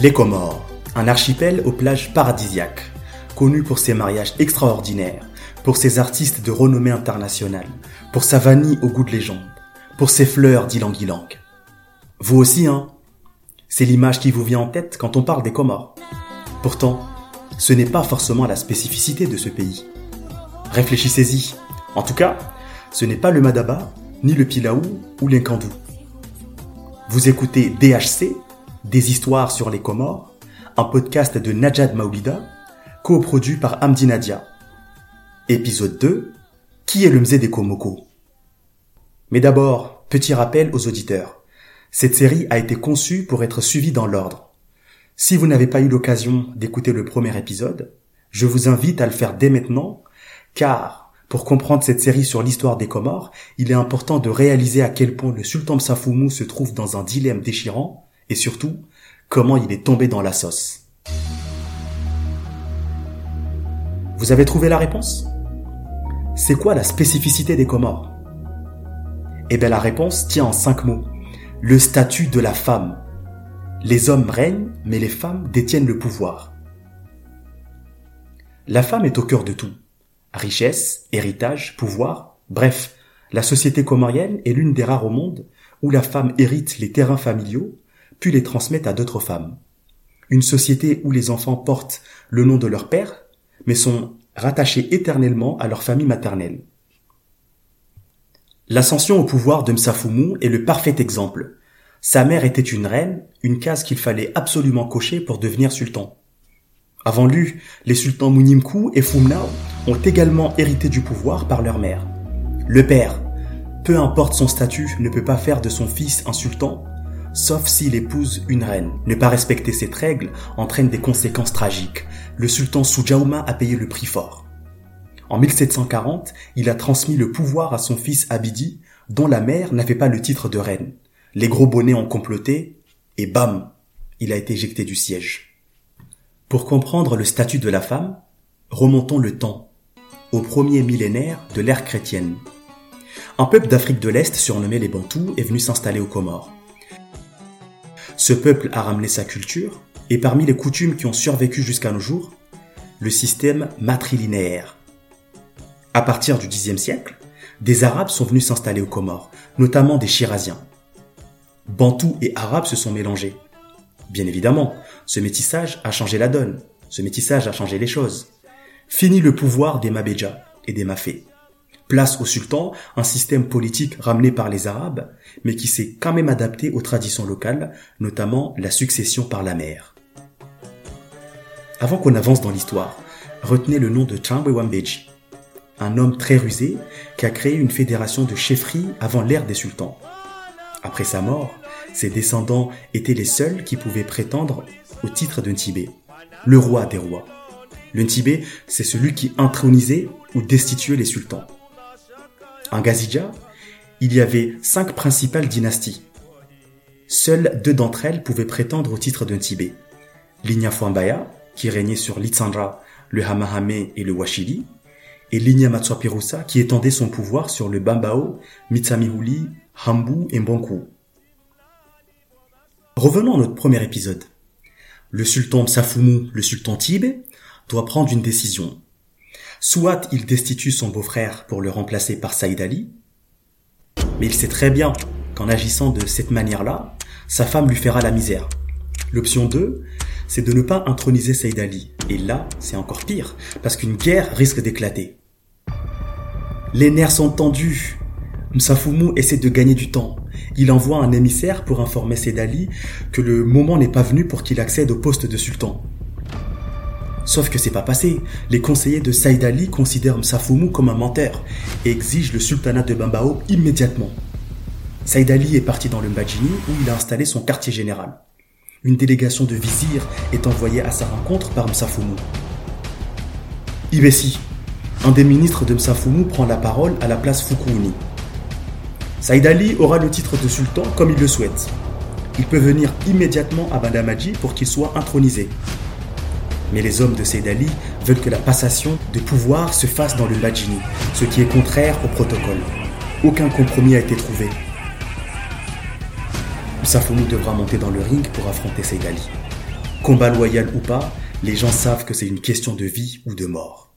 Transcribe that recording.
Les Comores, un archipel aux plages paradisiaques, connu pour ses mariages extraordinaires, pour ses artistes de renommée internationale, pour sa vanille au goût de légende, pour ses fleurs d'ylang-ylang. Vous aussi, hein? C'est l'image qui vous vient en tête quand on parle des Comores. Pourtant, ce n'est pas forcément la spécificité de ce pays. Réfléchissez-y. En tout cas, ce n'est pas le Madaba, ni le Pilaou ou l'Inkandou. Vous écoutez DHC, des histoires sur les Comores, un podcast de Najad Maoulida, coproduit par Amdi Nadia. Épisode 2, qui est le Mzé des Komoko? Mais d'abord, petit rappel aux auditeurs. Cette série a été conçue pour être suivie dans l'ordre. Si vous n'avez pas eu l'occasion d'écouter le premier épisode, je vous invite à le faire dès maintenant, car pour comprendre cette série sur l'histoire des Comores, il est important de réaliser à quel point le sultan Msafoumou se trouve dans un dilemme déchirant et surtout comment il est tombé dans la sauce. Vous avez trouvé la réponse? C'est quoi la spécificité des Comores? Eh bien la réponse tient en cinq mots. Le statut de la femme. Les hommes règnent, mais les femmes détiennent le pouvoir. La femme est au cœur de tout richesse, héritage, pouvoir, bref, la société comorienne est l'une des rares au monde où la femme hérite les terrains familiaux, puis les transmet à d'autres femmes. Une société où les enfants portent le nom de leur père, mais sont rattachés éternellement à leur famille maternelle. L'ascension au pouvoir de Msafoumou est le parfait exemple. Sa mère était une reine, une case qu'il fallait absolument cocher pour devenir sultan. Avant lui, les sultans Mounimkou et Fumnao ont également hérité du pouvoir par leur mère. Le père, peu importe son statut, ne peut pas faire de son fils un sultan, sauf s'il épouse une reine. Ne pas respecter cette règle entraîne des conséquences tragiques. Le sultan Soujaouma a payé le prix fort. En 1740, il a transmis le pouvoir à son fils Abidi, dont la mère n'avait pas le titre de reine. Les gros bonnets ont comploté, et bam, il a été éjecté du siège. Pour comprendre le statut de la femme, remontons le temps, au premier millénaire de l'ère chrétienne. Un peuple d'Afrique de l'Est surnommé les Bantous est venu s'installer aux Comores. Ce peuple a ramené sa culture, et parmi les coutumes qui ont survécu jusqu'à nos jours, le système matrilinéaire. À partir du Xe siècle, des Arabes sont venus s'installer aux Comores, notamment des Chiraziens. Bantous et Arabes se sont mélangés. Bien évidemment, ce métissage a changé la donne. Ce métissage a changé les choses. Fini le pouvoir des Mabéja et des Mafé. Place au sultan un système politique ramené par les Arabes, mais qui s'est quand même adapté aux traditions locales, notamment la succession par la mère. Avant qu'on avance dans l'histoire, retenez le nom de Chambwe Wambeji, un homme très rusé qui a créé une fédération de chefferies avant l'ère des sultans. Après sa mort, ses descendants étaient les seuls qui pouvaient prétendre au titre d'un Tibet, le roi des rois. Le Tibet, c'est celui qui intronisait ou destituait les sultans. En Gazija, il y avait cinq principales dynasties. Seules deux d'entre elles pouvaient prétendre au titre d'un Tibet. Linya Fuambaya, qui régnait sur l'Itsandra, le Hamahame et le Washili, et Linya Matsuapirusa, qui étendait son pouvoir sur le Bambao, Mitsamihuli, Hambu et Mbanku. Revenons à notre premier épisode. Le sultan Msafoumou, le sultan Tibet, doit prendre une décision. Soit il destitue son beau-frère pour le remplacer par Saïd Ali, mais il sait très bien qu'en agissant de cette manière-là, sa femme lui fera la misère. L'option 2, c'est de ne pas introniser Saïd Ali. Et là, c'est encore pire, parce qu'une guerre risque d'éclater. Les nerfs sont tendus. Msafoumou essaie de gagner du temps il envoie un émissaire pour informer Sedali que le moment n'est pas venu pour qu'il accède au poste de sultan. Sauf que c'est pas passé. Les conseillers de Saïd Ali considèrent Msafoumou comme un menteur et exigent le sultanat de Bambao immédiatement. Saïd Ali est parti dans le Mbadjini où il a installé son quartier général. Une délégation de vizirs est envoyée à sa rencontre par Msafoumou. Ibessi, un des ministres de Msafoumou prend la parole à la place Fukuni. Saïd Ali aura le titre de sultan comme il le souhaite. Il peut venir immédiatement à Bandamaji pour qu'il soit intronisé. Mais les hommes de Saïd Ali veulent que la passation de pouvoir se fasse dans le Majini, ce qui est contraire au protocole. Aucun compromis a été trouvé. Safoumou devra monter dans le ring pour affronter Saïd Ali. Combat loyal ou pas, les gens savent que c'est une question de vie ou de mort.